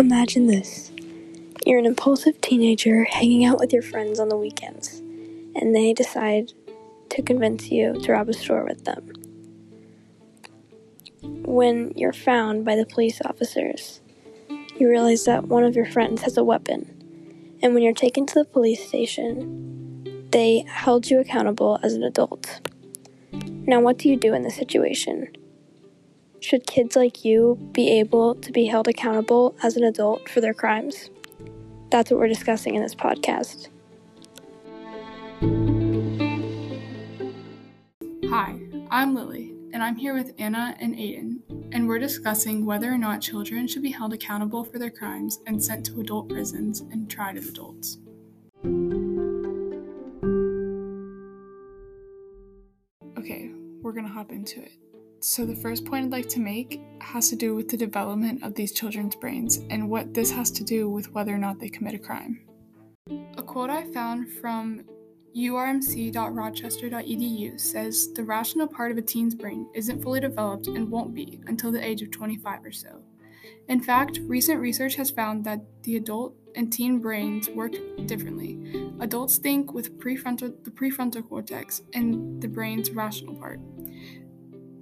Imagine this you're an impulsive teenager hanging out with your friends on the weekends, and they decide to convince you to rob a store with them. When you're found by the police officers, you realize that one of your friends has a weapon, and when you're taken to the police station, they held you accountable as an adult. Now, what do you do in this situation? Should kids like you be able to be held accountable as an adult for their crimes? That's what we're discussing in this podcast. Hi, I'm Lily, and I'm here with Anna and Aiden, and we're discussing whether or not children should be held accountable for their crimes and sent to adult prisons and tried as adults. Okay, we're gonna hop into it. So, the first point I'd like to make has to do with the development of these children's brains and what this has to do with whether or not they commit a crime. A quote I found from urmc.rochester.edu says the rational part of a teen's brain isn't fully developed and won't be until the age of 25 or so. In fact, recent research has found that the adult and teen brains work differently. Adults think with prefrontal, the prefrontal cortex and the brain's rational part.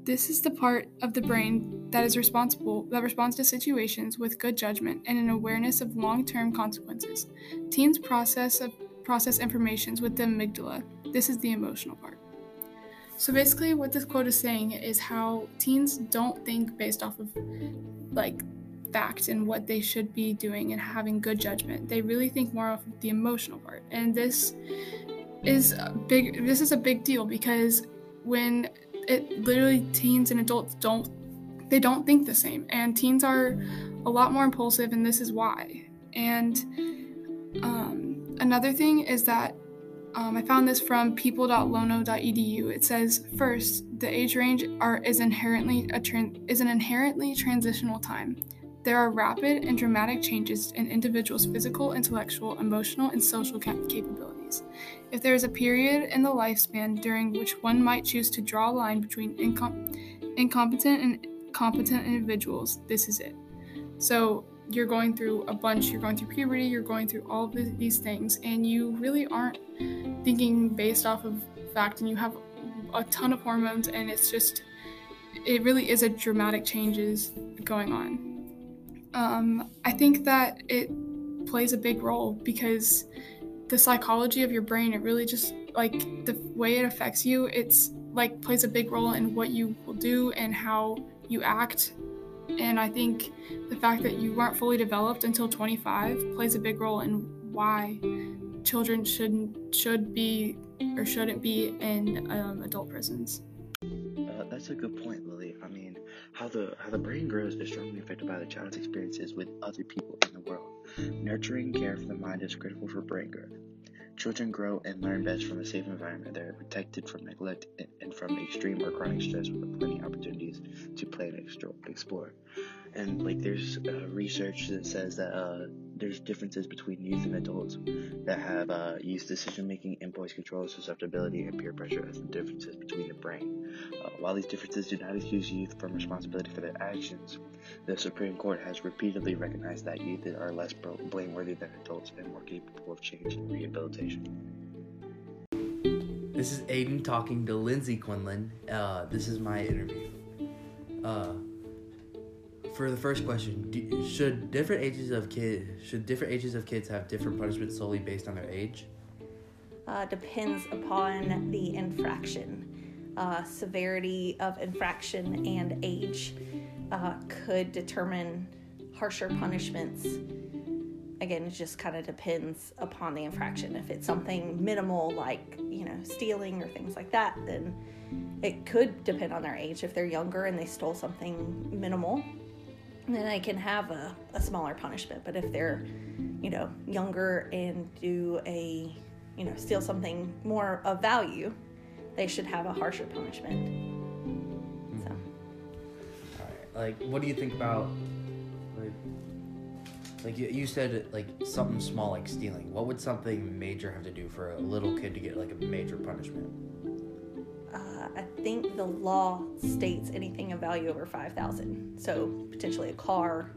This is the part of the brain that is responsible that responds to situations with good judgment and an awareness of long-term consequences. Teens process of, process informations with the amygdala. This is the emotional part. So basically what this quote is saying is how teens don't think based off of like fact and what they should be doing and having good judgment. They really think more of the emotional part. And this is big this is a big deal because when it literally teens and adults don't they don't think the same. And teens are a lot more impulsive and this is why. And um, another thing is that um, i found this from people.lono.edu it says first the age range are, is inherently a is an inherently transitional time there are rapid and dramatic changes in individuals' physical, intellectual, emotional, and social cap- capabilities. If there is a period in the lifespan during which one might choose to draw a line between incom- incompetent and competent individuals, this is it. So you're going through a bunch, you're going through puberty, you're going through all of these things, and you really aren't thinking based off of fact, and you have a ton of hormones, and it's just, it really is a dramatic changes going on. Um, I think that it plays a big role because the psychology of your brain, it really just like the way it affects you, it's like plays a big role in what you will do and how you act. And I think the fact that you weren't fully developed until 25 plays a big role in why children shouldn't should be or shouldn't be in um, adult prisons. Uh, that's a good point, Lily. I mean, how the how the brain grows is strongly affected by the child's experiences with other people in the world. Nurturing care for the mind is critical for brain growth. Children grow and learn best from a safe environment. They are protected from neglect and from extreme or chronic stress with plenty of opportunities to play and explore. And like there's uh, research that says that uh, there's differences between youth and adults that have uh, youth decision making, impulse control, susceptibility, and peer pressure as the differences between the brain. Uh, while these differences do not excuse youth from responsibility for their actions, the Supreme Court has repeatedly recognized that youth are less blameworthy than adults and more capable of change and rehabilitation. This is Aiden talking to Lindsay Quinlan. Uh, this is my interview. Uh, for the first question, do, should different ages of kids should different ages of kids have different punishments solely based on their age? Uh, depends upon the infraction. Uh, severity of infraction and age uh, could determine harsher punishments. Again, it just kind of depends upon the infraction. If it's something minimal like, you know, stealing or things like that, then it could depend on their age. If they're younger and they stole something minimal, then they can have a, a smaller punishment. But if they're, you know, younger and do a, you know, steal something more of value, they should have a harsher punishment. Mm-hmm. So. All right. Like, what do you think about, like, like you, you said, like something small like stealing. What would something major have to do for a little kid to get like a major punishment? I think the law states anything of value over five thousand. So potentially a car,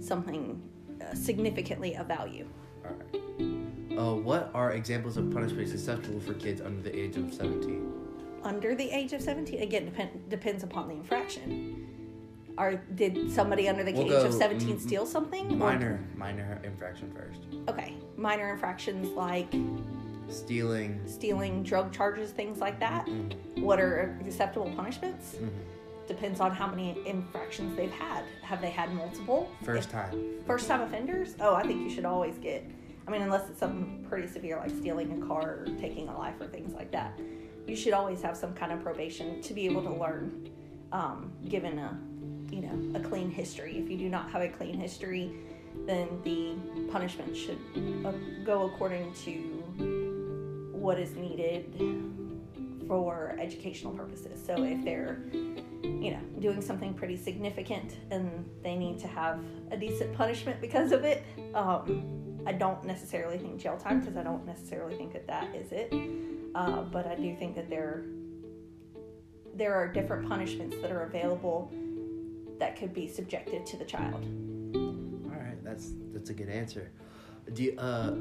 something uh, significantly of value. All right. Uh, what are examples of punishments acceptable for kids under the age of 17? Under the age of 17, again, depend, depends upon the infraction. Are did somebody under the We'll age of 17 m- steal something? Or- Minor, minor infraction first. okay, minor infractions like Stealing. stealing, drug charges, things like that. Mhm. What are acceptable punishments? Mhm. Depends on how many infractions they've had. Have they had multiple? First If- time. First time offenders? Oh, I think you should always get. I mean, unless it's something pretty severe like stealing a car or taking a life or things like that, you should always have some kind of probation to be able to learn. Um, given a, you know, a clean history. If you do not have a clean history, then the punishment should uh, go according to what is needed for educational purposes. So if they're you know, doing something pretty significant and they need to have a decent punishment because of it. Um, I don't necessarily think jail time because I don't necessarily think that that is it. Uh, but I do think that there there are different punishments that are available that could be subjected to the child. All right, that's that's a good answer. Do you, uh,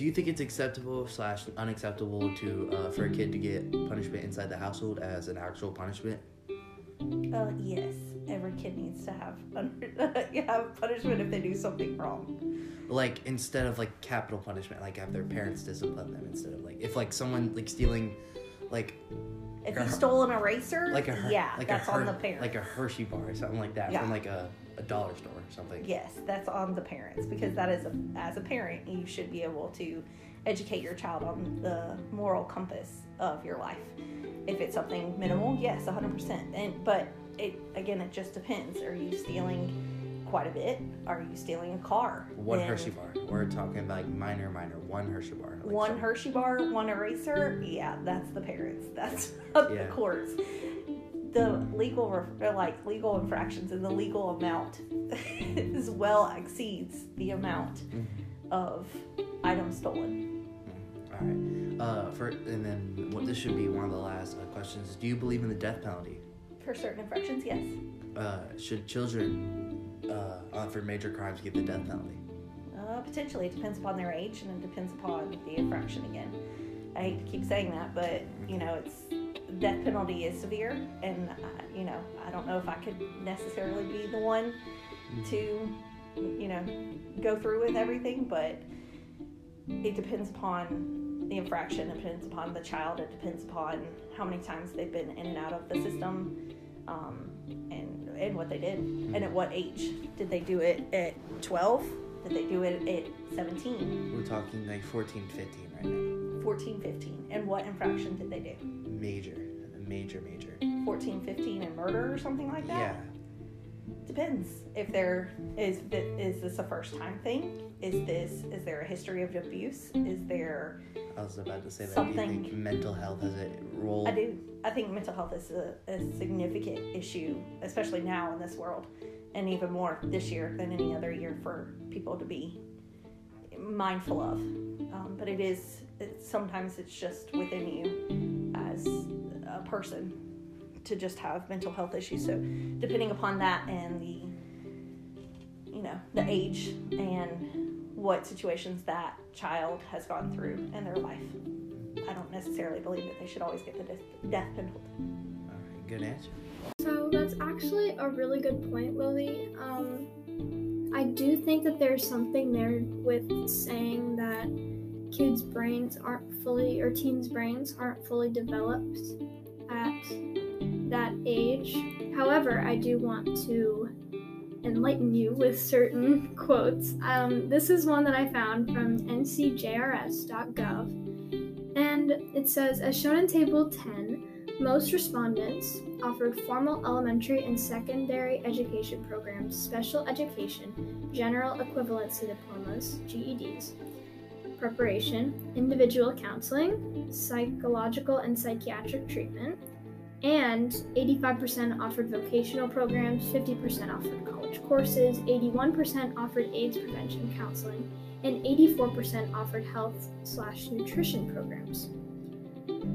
do you think it's acceptable slash unacceptable to uh, for a kid to get punishment inside the household as an actual punishment? Uh, yes, every kid needs to have have punishment if they do something wrong. Like instead of like capital punishment, like have their parents discipline them instead of like if like someone like stealing, like If you stole an eraser, like a Her- yeah, like that's a Her- on the parents. like a Hershey bar or something like that Yeah. from like a, a dollar store or something. Yes, that's on the parents because that is a, as a parent you should be able to educate your child on the moral compass of your life. If it's something minimal, yes, 100%. And but it again it just depends. Are you stealing quite a bit? Are you stealing a car? One Then Hershey bar. We're talking like minor, minor. One Hershey bar. like One some- Hershey bar, one eraser. Yeah, that's the parents. That's up Yeah. the courts. The legal, ref- like legal infractions and the legal amount as well exceeds the amount Mhm. of items stolen. All right. Uh, for and then what this should be one of the last uh, questions. Do you believe in the death penalty? For certain infractions, yes. Uh, should children uh, uh, for major crimes get the death penalty? Uh, potentially, it depends upon their age and it depends upon the infraction again. I hate to keep saying that, but you know, it's death penalty is severe, and uh, you know, I don't know if I could necessarily be the one to, you know, go through with everything, but it depends upon the infraction, it depends upon the child, it depends upon how many times they've been in and out of the system, um, and and what they did, and at what age did they do it? At twelve? Did they do it at 17, We're talking like 14, 15 right now. 14, 15? And what infraction did they do? Major, major, major. 14, 15 and murder or something like that? Yeah. Depends. If there is is this a first time thing? Is this is there a history of abuse? Is there I was about to say that. Do Something- you think mental health has a role? I do I think mental health is a, a significant issue, especially now in this world, and even more this year than any other year for people to be mindful of. Um, but it is it, sometimes it's just within you as a person to just have mental health issues. So depending upon that and the you know the age and what situations that child has gone through in their life. I don't necessarily believe that they should always get the death, death penalty. All right, good answer. So that's actually a really good point, Lily. Um, I do think that there's something there with saying that kids' brains aren't fully, or teens' brains aren't fully developed at that age. However, I do want to enlighten you with certain quotes. Um, this is one that I found from ncjrs.gov, and it says, as shown in Table 10, most respondents offered formal elementary and secondary education programs, special education, general equivalency diplomas, GEDs, preparation, individual counseling, psychological and psychiatric treatment, and 85% offered vocational programs, 50% offered college courses, 81% offered AIDS prevention counseling, and 84% offered health slash nutrition programs.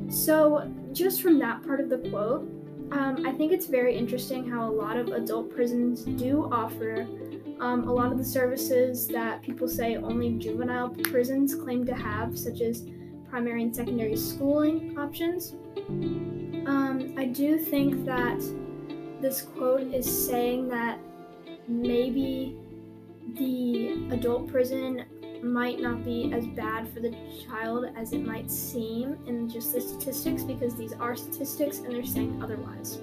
So, just from that part of the quote, um, I think it's very interesting how a lot of adult prisons do offer Um, a lot of the services that people say only juvenile prisons claim to have, such as primary and secondary schooling options. Um, I do think that this quote is saying that maybe the adult prison might not be as bad for the child as it might seem in just the statistics because these are statistics and they're saying otherwise.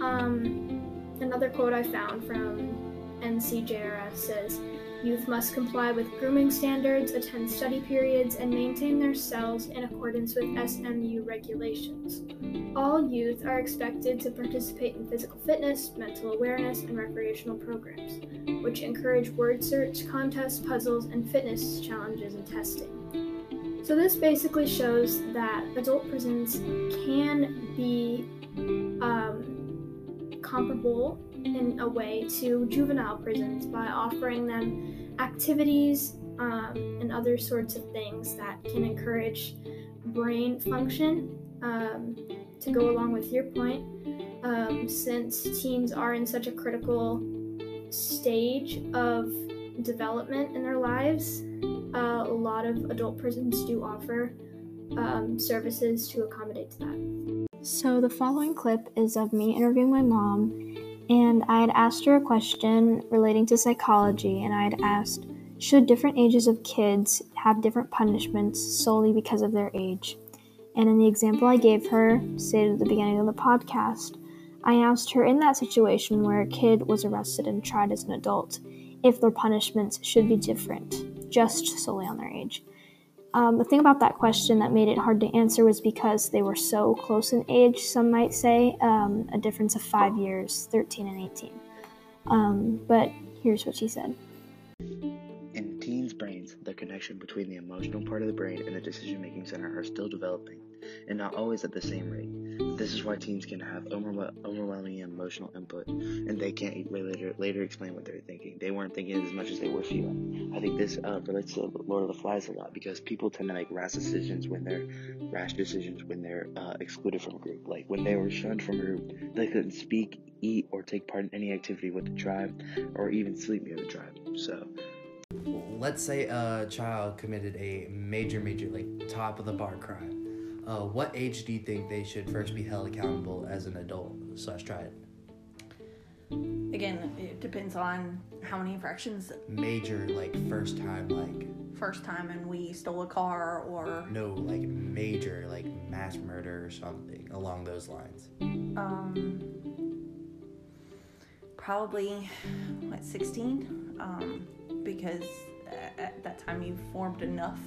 Um, another quote I found from NCJRS says Youth must comply with grooming standards, attend study periods, and maintain their cells in accordance with SMU regulations. All youth are expected to participate in physical fitness, mental awareness, and recreational programs, which encourage word search contests, puzzles, and fitness challenges and testing. So, this basically shows that adult prisons can be um, comparable in a way to juvenile prisons by offering them activities um, and other sorts of things that can encourage brain function. Um, to go along with your point, um, since teens are in such a critical stage of development in their lives, uh, a lot of adult prisons do offer um, services to accommodate that. So, the following clip is of me interviewing my mom and I had asked her a question relating to psychology, and I had asked, should different ages of kids have different punishments solely because of their age? And in the example I gave her, stated at the beginning of the podcast, I asked her in that situation where a kid was arrested and tried as an adult, if their punishments should be different, just solely on their age. Um, the thing about that question that made it hard to answer was because they were so close in age, some might say, um, a difference of five years, 13 and 18. Um, but here's what she said. In teens' brains, the connection between the emotional part of the brain and the decision making center are still developing, and not always at the same rate. This is why teens can have overwhelming emotional input, and they can't later later explain what they're thinking. They weren't thinking as much as they were feeling. I think this uh, relates to Lord of the Flies a lot because people tend to make rash decisions when they're rash decisions when they're uh, excluded from a group. Like when they were shunned from a group, they couldn't speak, eat, or take part in any activity with the tribe, or even sleep near the tribe. So let's say a child committed a major, major, like top of the bar crime uh, what age do you think they should first be held accountable as an adult slash tried? Again, it depends on how many infractions. Major, like first time, like. First time, and we stole a car, or. No, like major, like mass murder or something along those lines. Um. Probably, what, 16? Um, because at that time you've formed enough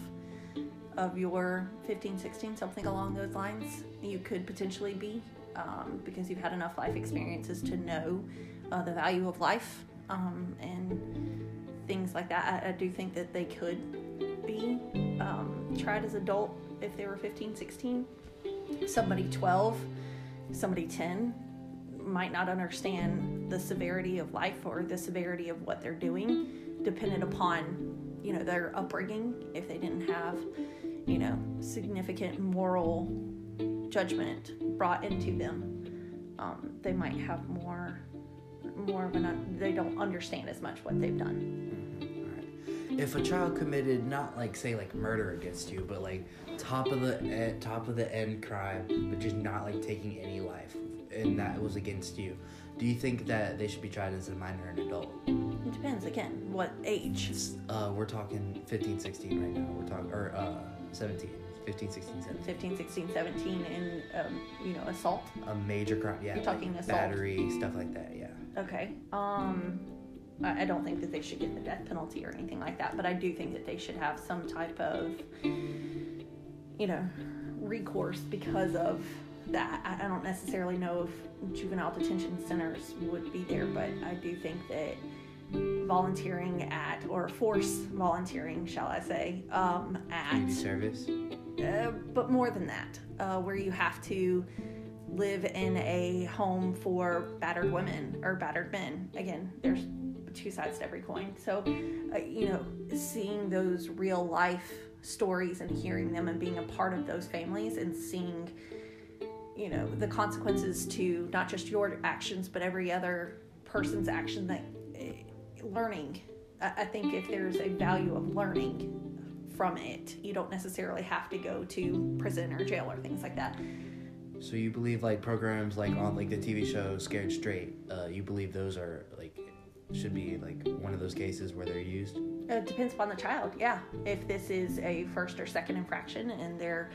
of your 15, 16, something along those lines, you could potentially be um, because you've had enough life experiences to know uh, the value of life um, and things like that. I, I, do think that they could be um, tried as adult if they were 15, 16. Somebody 12, somebody 10 might not understand the severity of life or the severity of what they're doing, dependent upon you know their upbringing if they didn't have you know, significant moral judgment brought into them, um, they might have more, more of an, they don't understand as much what they've done. If a child committed not like say like murder against you, but like top of the eh, top of the end crime, but just not like taking any life, and that was against you, do you think that they should be tried as a minor and adult? It depends again, what age. Uh, we're talking 15, 16 right now. We're talking or uh 17, 15, 16, 17. 15, 16, 17 in, um, you know, assault. A major crime, yeah. You're talking like assault. Battery, stuff like that, yeah. Okay. Um, I don't think that they should get the death penalty or anything like that, but I do think that they should have some type of, you know, recourse because of that. I don't necessarily know if juvenile detention centers would be there, but I do think that volunteering at, or force volunteering, shall I say, um, at community service. Uh, but more than that, uh, where you have to live in a home for battered women or battered men. Again, there's two sides to every coin. So, uh, you know, seeing those real life stories and hearing them and being a part of those families and seeing, you know, the consequences to not just your actions, but every other person's action that learning. I, think if there's a value of learning from it, you don't necessarily have to go to prison or jail or things like that. So you believe like programs like on like the TV show Scared Straight, uh, you believe those are like should be like one of those cases where they're used? It depends upon the child. Yeah, if this is a first or second infraction and they're,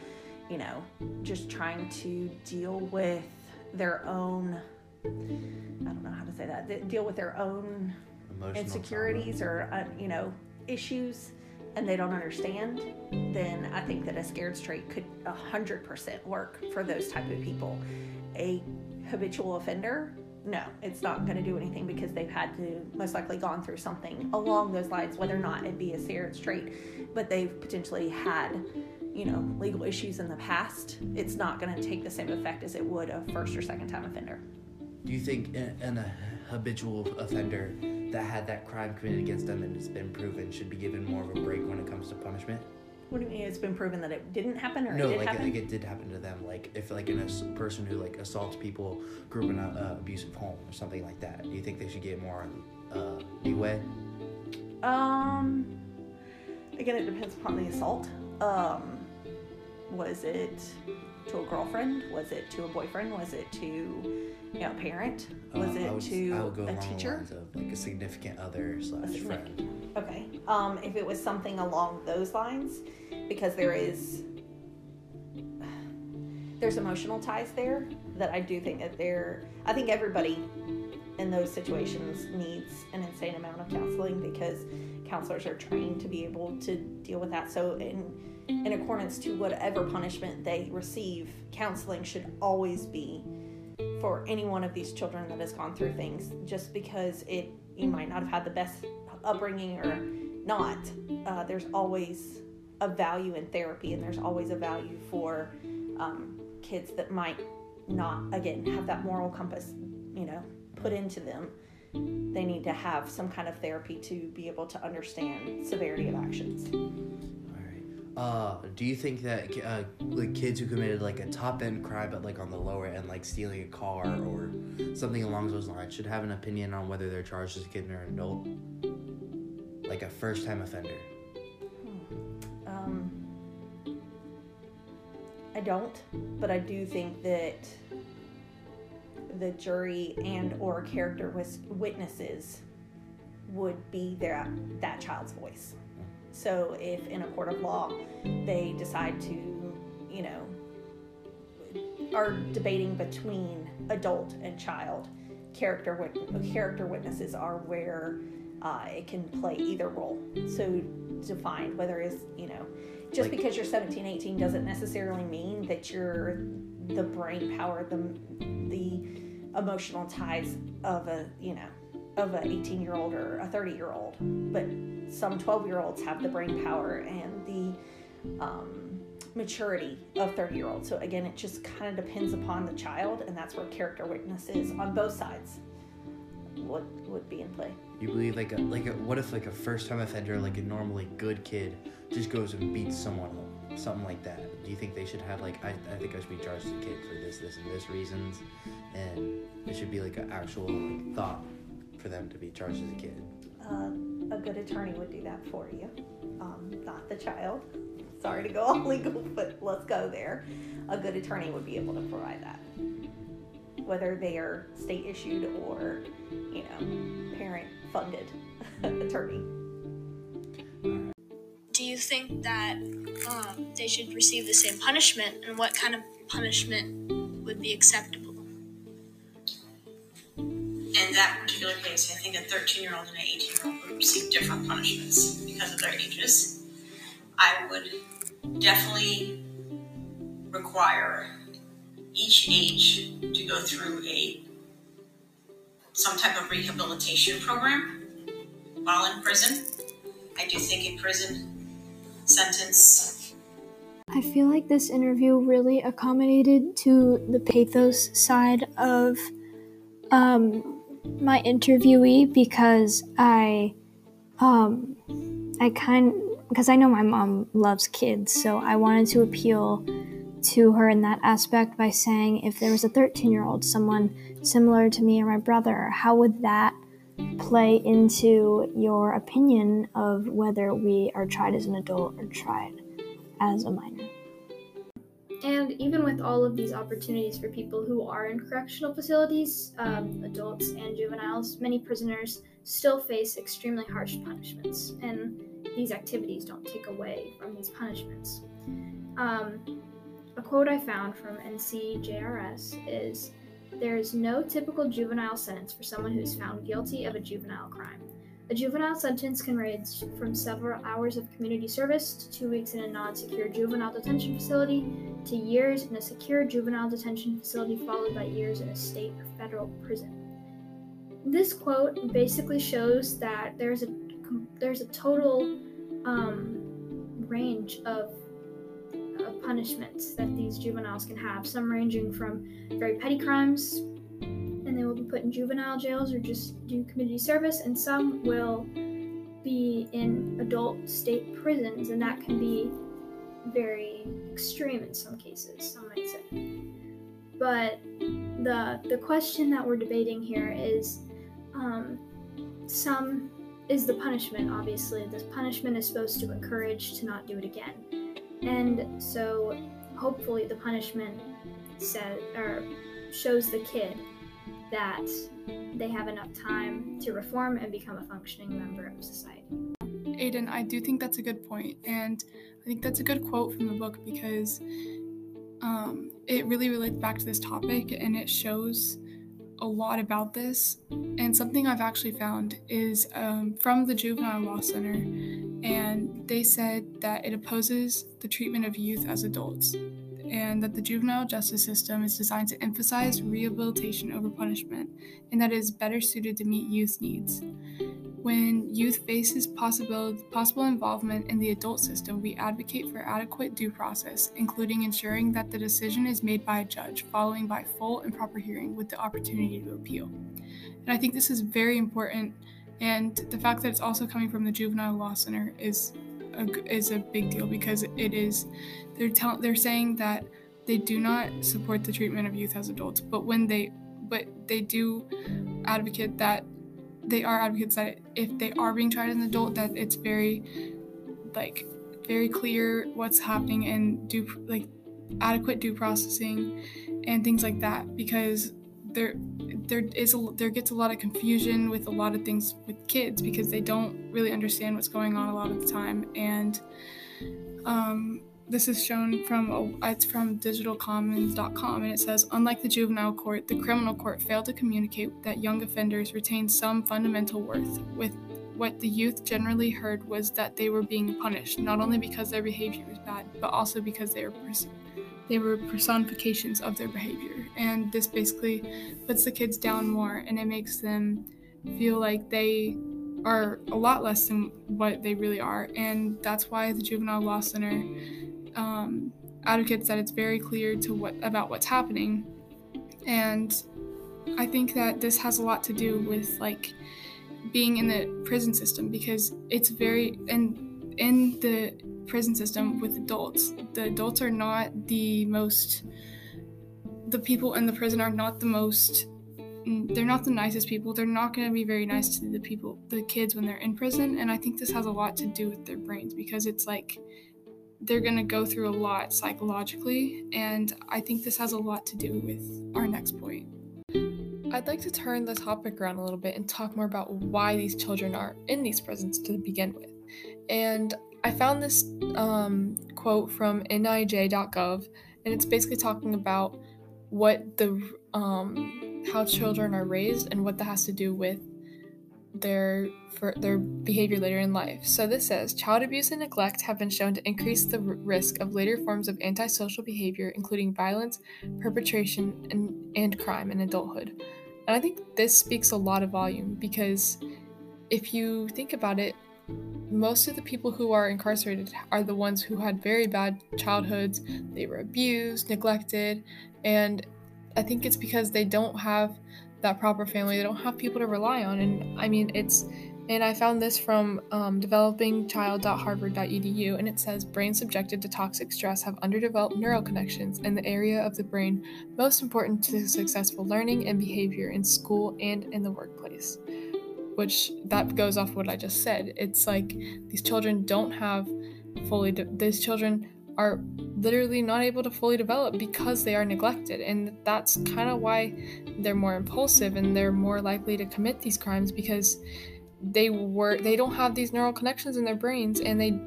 you know, just trying to deal with their own, I don't know how to say that, deal with their own insecurities or uh, you know issues and they don't understand then i think that a scared straight could 100% work for those type of people. A habitual offender no it's not going to do anything because they've had to most likely gone through something along those lines whether or not it be a scared straight but they've potentially had you know legal issues in the past. It's not going to take the same effect as it would a first or second time offender. Do you think in, in a habitual offender that had that crime committed against them and it's been proven should be given more of a break when it comes to punishment? what do you mean it's been proven that it didn't happen or No, it did like happen like it did happen to them. Like if like an ass- person who like assaults people grew up in an uh, abusive home or something like that. Do you think they should get more uh, leeway? Um, again, it depends upon the assault. Um, was it to a girlfriend? Was it to a boyfriend? Was it to you know, a parent? Was I it would, to I would go a teacher? like a significant other slash significant- friend. Okay. Um, if it was something along those lines, because there is there's emotional ties there that I do think that there. I think everybody in those situations needs an insane amount of counseling because counselors are trained to be able to deal with that. So in in accordance to whatever punishment they receive, counseling should always be for any one of these children that has gone through things just because it you might not have had the best upbringing or not uh, there's always a value in therapy and there's always a value for um, kids that might not again have that moral compass you know put into them they need to have some kind of therapy to be able to understand severity of actions. Uh, do you think that uh, like kids who committed like a top end crime but like on the lower end, like stealing a car or something along those lines, should have an opinion on whether they're charged as a kid or an adult? Like a first time offender. Um, I don't, but I do think that the jury and or character witnesses would be their that child's voice. So if in a court of law they decide to, you know, are debating between adult and child, character wit- character witnesses are where uh, it can play either role. So defined whether it's you know just Like- because you're 17 18 doesn't necessarily mean that you're the brain power the the emotional ties of a you know of a 18 year old or a 30 year old but some 12 year olds have the brain power and the um, maturity of 30 year olds so again it just kind of depends upon the child and that's where character witnesses on both sides would would be in play. You believe like a like a what if like a first time offender, like a normally good kid, just goes and beats someone something like that? Do you think they should have like I, I think I should be charged as a kid for this, this, and this reasons, and it should be like an actual like, thought for them to be charged as a kid? uh, a good attorney would do that for you, um, not the child. Sorry to go all legal, but let's go there. A good attorney would be able to provide that, whether they are state issued or, you know, parent funded attorney. Do you think that um, they should receive the same punishment, and what kind of punishment would be acceptable? In that particular case, I think a 13 year old and an 18 year old would receive different punishments because of their ages. I would definitely require each age to go through a some type of rehabilitation program while in prison. I do think a prison sentence I feel like this interview really accommodated to the pathos side of um, my interviewee because I, um, I kind because I know my mom loves kids, so I wanted to appeal to her in that aspect by saying if there was a 13 year old, someone similar to me or my brother, how would that play into your opinion of whether we are tried as an adult or tried as a minor. And even with all of these opportunities for people who are in correctional facilities, um, adults and juveniles, many prisoners still face extremely harsh punishments, and these activities don't take away from these punishments. Um, a quote I found from NCJRS is There is no typical juvenile sentence for someone who is found guilty of a juvenile crime. A juvenile sentence can range from several hours of community service to two weeks in a non secure juvenile detention facility to years in a secure juvenile detention facility, followed by years in a state or federal prison. This quote basically shows that there's a there's a total um, range of, of punishments that these juveniles can have. Some ranging from very petty crimes and they will be put in juvenile jails or just do community service, and some will be in adult state prisons, and that can be very extreme in some cases, some might say. But the the question that we're debating here is um, some is the punishment. Obviously, this punishment is supposed to encourage to not do it again, and so hopefully the punishment says or shows the kid that they have enough time to reform and become a functioning member of society. Aiden, I do think that's a good point, and I think that's a good quote from the book because um, it really relates back to this topic and it shows a lot about this. And something I've actually found is um, from the Juvenile Law Center, and they said that it opposes the treatment of youth as adults and that the juvenile justice system is designed to emphasize rehabilitation over punishment and that it is better suited to meet youth needs. When youth faces possible, possible involvement in the adult system, we advocate for adequate due process, including ensuring that the decision is made by a judge, following by full and proper hearing with the opportunity to appeal. And I think this is very important, and the fact that it's also coming from the Juvenile Law Center is a, is a big deal because it is they're tell, they're saying that they do not support the treatment of youth as adults, but when they but they do advocate that they are advocates that if they are being tried as an adult that it's very like very clear what's happening and do like adequate due processing and things like that because there there is a, there gets a lot of confusion with a lot of things with kids because they don't really understand what's going on a lot of the time. And um, this is shown from it's from digitalcommons.com and it says unlike the juvenile court the criminal court failed to communicate that young offenders retain some fundamental worth with what the youth generally heard was that they were being punished not only because their behavior was bad but also because they were pers- they were personifications of their behavior. And this basically puts the kids down more and it makes them feel like they are a lot less than what they really are. And that's why the juvenile law center um, advocates that it's very clear to what about what's happening, and I think that this has a lot to do with like being in the prison system because it's very and in the prison system with adults, the adults are not the most the people in the prison are not the most mm, they're not the nicest people. They're not going to be very nice to the people, the kids when they're in prison. And I think this has a lot to do with their brains because it's like they're going to go through a lot psychologically, and I think this has a lot to do with our next point. I'd like to turn the topic around a little bit and talk more about why these children are in these prisons to begin with. And I found this um, quote from nij.gov, and it's basically talking about what the um, how children are raised and what that has to do with their for their behavior later in life. So this says child abuse and neglect have been shown to increase the risk of later forms of antisocial behavior, including violence, perpetration, and, and crime in adulthood. And I think this speaks a lot of volume because if you think about it, most of the people who are incarcerated are the ones who had very bad childhoods. They were abused, neglected, and I think it's because they don't have that proper family. They don't have people to rely on. And I mean, it's, and I found this from um, developingchild.harvard.edu, and it says brains subjected to toxic stress have underdeveloped neural connections in the area of the brain most important to successful learning and behavior in school and in the workplace. Which that goes off what I just said. It's like these children don't have fully, de- these children are literally not able to fully develop because they are neglected. And that's kind of why they're more impulsive and they're more likely to commit these crimes because they were they don't have these neural connections in their brains and they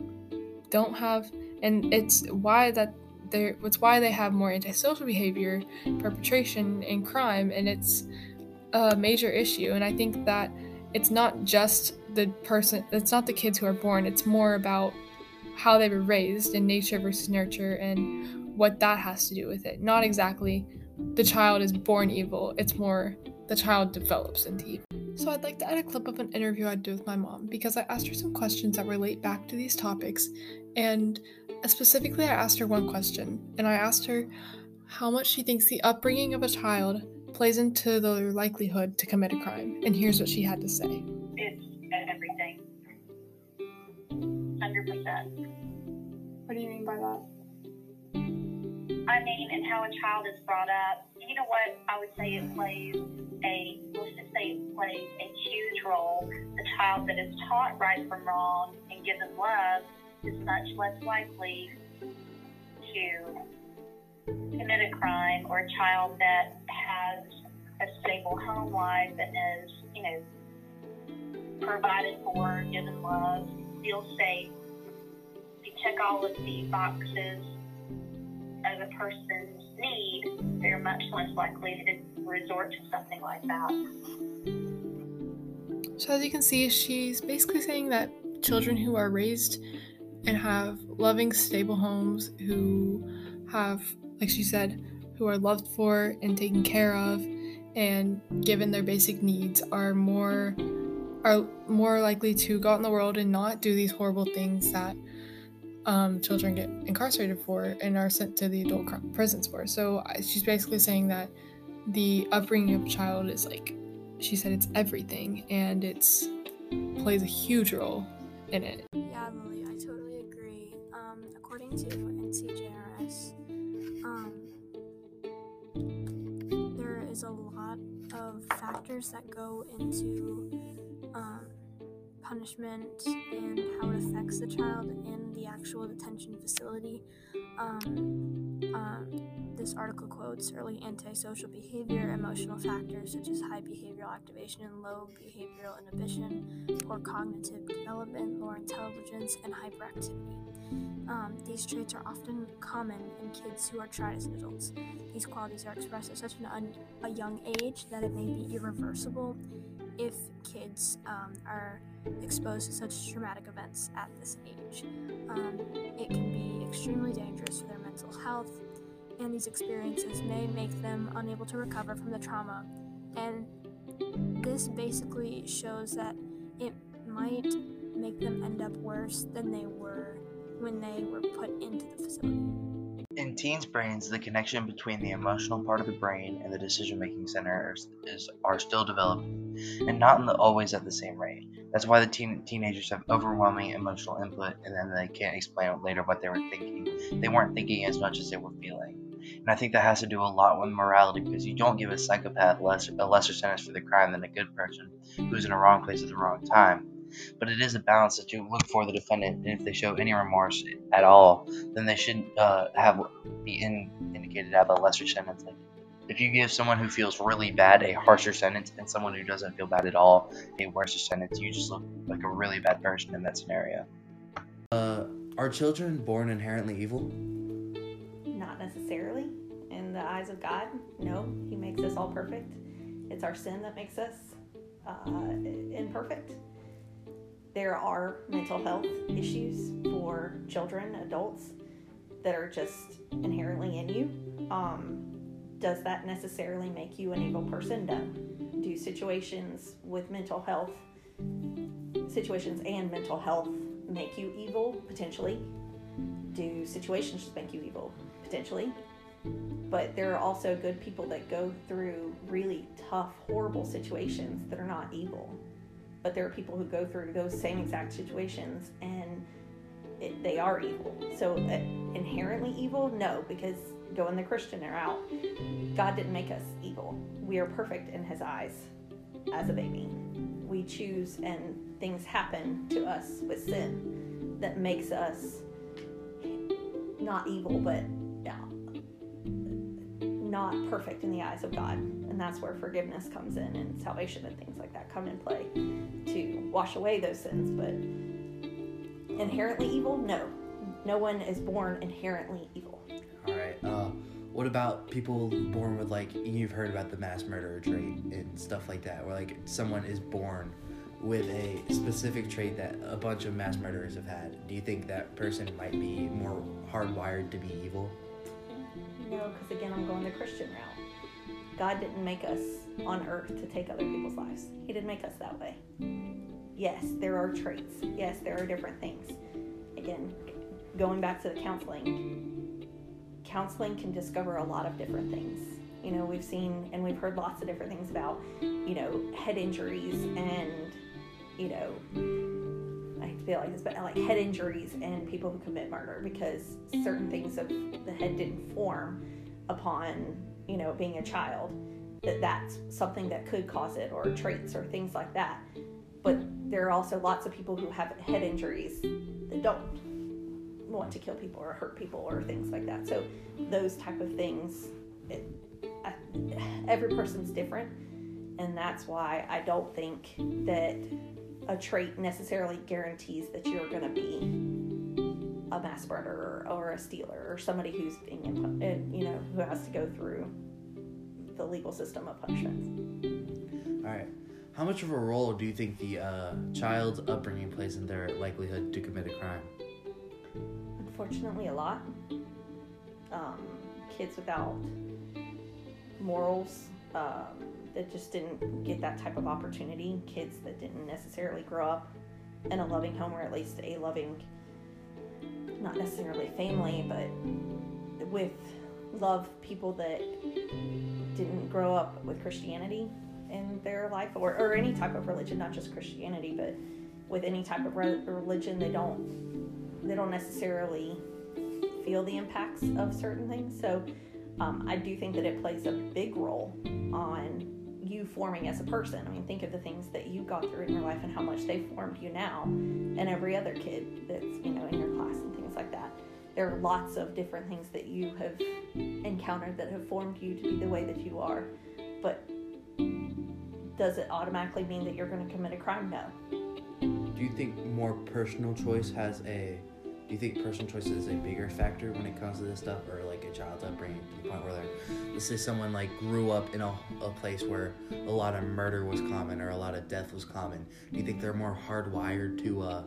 don't have and it's why that they're it's why they have more antisocial behavior perpetration and crime and it's a major issue and i think that it's not just the person it's not the kids who are born it's more about how they were raised in nature versus nurture and what that has to do with it not exactly the child is born evil it's more the child develops into evil so I'd like to add a clip of an interview I did with my mom because I asked her some questions that relate back to these topics. And specifically, I asked her one question, and I asked her how much she thinks the upbringing of a child plays into the likelihood to commit a crime. And here's what she had to say It's everything. 100%. What do you mean by that? I mean, and how a child is brought up. You know what? I would say it plays a, let's just say it plays a huge role. The child that is taught right from wrong and given love is much less likely to commit a crime, or a child that has a stable home life and is, you know, provided for, given love, feels safe. You check all of the boxes of a person's need, they're much less likely to resort to something like that. So, as you can see, she's basically saying that children who are raised and have loving, stable homes, who have, like she said, who are loved for and taken care of and given their basic needs are more are more likely to go out in the world and not do these horrible things that um, children get incarcerated for and are sent to the adult prisons for. So she's basically saying that the upbringing of a child is like, she said it's everything and it's plays a huge role in it. Yeah, Lily, I totally agree. Um, according to factors that go into um, punishment and how it affects the child in the actual detention facility. Um, uh, this article quotes early antisocial behavior, emotional factors such as high behavioral activation and low behavioral inhibition, poor cognitive development, lower intelligence, and hyperactivity. Um, these traits are often common in kids who are tried as adults. These qualities are expressed at such an un- a young age that it may be irreversible if kids um, are exposed to such traumatic events at this age. Um, it can be extremely dangerous for their mental health, and these experiences may make them unable to recover from the trauma. And this basically shows that it might make them end up worse than they were when they were put into the facility. In teens' brains, the connection between the emotional part of the brain and the decision-making center is, are still developing, and not the, always at the same rate. That's why the teen, teenagers have overwhelming emotional input, and then they can't explain later what they were thinking. They weren't thinking as much as they were feeling. And I think that has to do a lot with morality, because you don't give a psychopath less, a lesser sentence for the crime than a good person who's in the wrong place at the wrong time but it is a balance that you look for the defendant, and if they show any remorse at all, then they should uh, have be in, indicated to have a lesser sentence. Like if you give someone who feels really bad a harsher sentence and someone who doesn't feel bad at all a worse sentence, you just look like a really bad person in that scenario. Uh, are children born inherently evil? Not necessarily. In the eyes of God, no. He makes us all perfect. It's our sin that makes us uh, imperfect there are mental health issues for children, adults that are just inherently in you. Um, does that necessarily make you an evil person? No. Do situations with mental health, situations and mental health make you evil? Potentially. Do situations just make you evil? Potentially. But there are also good people that go through really tough, horrible situations that are not evil but there are people who go through those same exact situations and it, they are evil. So uh, inherently evil, no, because going the Christian are out. God didn't make us evil. We are perfect in His eyes as a baby. we choose and things happen to us with sin that makes us not evil, but not perfect in the eyes of God. And that's where forgiveness comes in and salvation and things like that come in play to wash away those sins. But inherently evil? No. No one is born inherently evil. All right. Uh, what about people born with like you've heard about the mass murderer trait and stuff like that, where like someone is born with a specific trait that a bunch of mass murderers have had? Do you think that person might be more hardwired to be evil? No, because again, I'm going the Christian route. God didn't make us on earth to take other people's lives. He didn't make us that way. Yes, there are traits. Yes, there are different things. Again, going back to the counseling, counseling can discover a lot of different things. You know, we've seen and we've heard lots of different things about, you know, head injuries and, you know, I feel like this, but like head injuries and people who commit murder because certain things of the head didn't form upon, you know, being a child. That that's something that could cause it, or traits, or things like that. But there are also lots of people who have head injuries that don't want to kill people or hurt people or things like that. So those type of things, it, I, every person's different, and that's why I don't think that a trait necessarily guarantees that you're going to be a mass murderer or a stealer or somebody who's being, uh, you know, who has to go through the legal system of punishments. All right. How much of a role do you think the uh, child's upbringing plays in their likelihood to commit a crime? Unfortunately, a lot. Um, kids without morals um, that just didn't get that type of opportunity. Kids that didn't necessarily grow up in a loving home or at least a loving, not necessarily family, but with love people that didn't grow up with Christianity in their life or, or any type of religion, not just Christianity, but with any type of re- religion, they don't they don't necessarily feel the impacts of certain things. So um, I do think that it plays a big role on you forming as a person. I mean, think of the things that you got through in your life and how much they formed you now, and every other kid that's you know in your class and things like that. There are lots of different things that you have encountered that have formed you to be the way that you are, but does it automatically mean that you're going to commit a crime? No. Do you think more personal choice has a do you think personal choice is a bigger factor when it comes to this stuff or like a child's upbringing to the point where they're let's say someone like grew up in a, a place where a lot of murder was common or a lot of death was common do you think they're more hardwired to uh,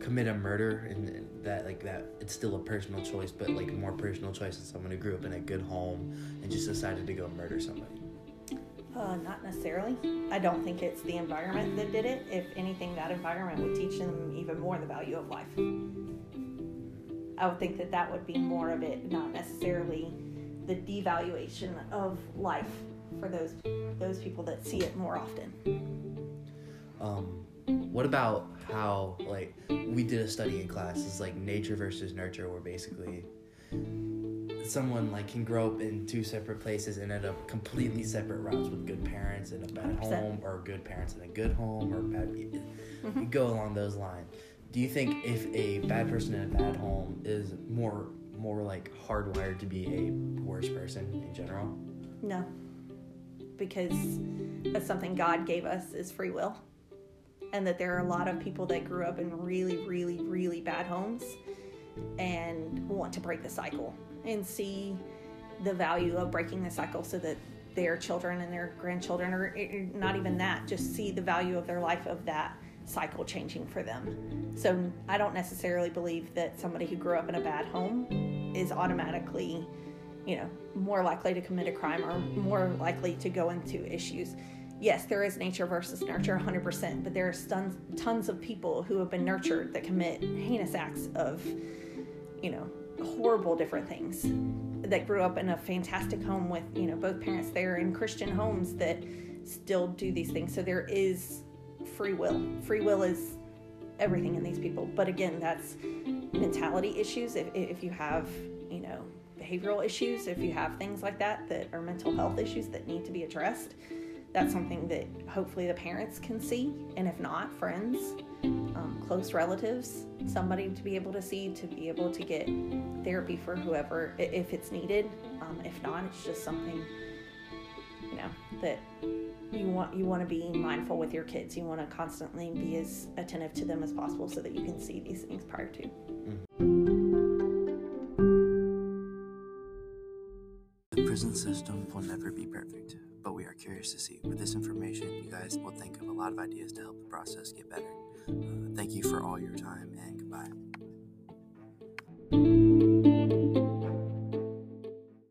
commit a murder and that like that it's still a personal choice but like more personal choice than someone who grew up in a good home and just decided to go murder somebody uh, not necessarily. I don't think it's the environment that did it. If anything, that environment would teach them even more the value of life. I would think that that would be more of it, not necessarily the devaluation of life for those those people that see it more often. Um, what about how like we did a study in class? It's like nature versus nurture, where basically someone like can grow up in two separate places and end up completely separate routes with good parents in a bad 100%. home or good parents in a good home or bad mm-hmm. you go along those lines do you think if a bad person in a bad home is more more like hardwired to be a worse person in general? No. Because that's something God gave us is free will. And that there are a lot of people that grew up in really, really, really bad homes and want to break the cycle and see the value of breaking the cycle so that their children and their grandchildren, or eh, eh, not even that, just see the value of their life of that cycle changing for them. So I don't necessarily believe that somebody who grew up in a bad home is automatically, you know, more likely to commit a crime or more likely to go into issues. Yes, there is nature versus nurture 100%, but there are tons, tons of people who have been nurtured that commit heinous acts of, you know, horrible different things that grew up in a fantastic home with, you know, both parents there in Christian homes that still do these things. So there is free will. Free will is everything in these people. But again, that's mentality issues. If, if you have, you know, behavioral issues, if you have things like that that are mental health issues that need to be addressed, that's something that hopefully the parents can see, and if not, friends, um, close relatives, somebody to be able to see, to be able to get therapy for whoever if it's needed. Um, if not, it's just something know that you want you want to be mindful with your kids. You want to constantly be as attentive to them as possible so that you can see these things prior to. The prison system will never be perfect, but we are curious to see. With this information, you guys will think of a lot of ideas to help the process get better. Uh, thank you for all your time and goodbye.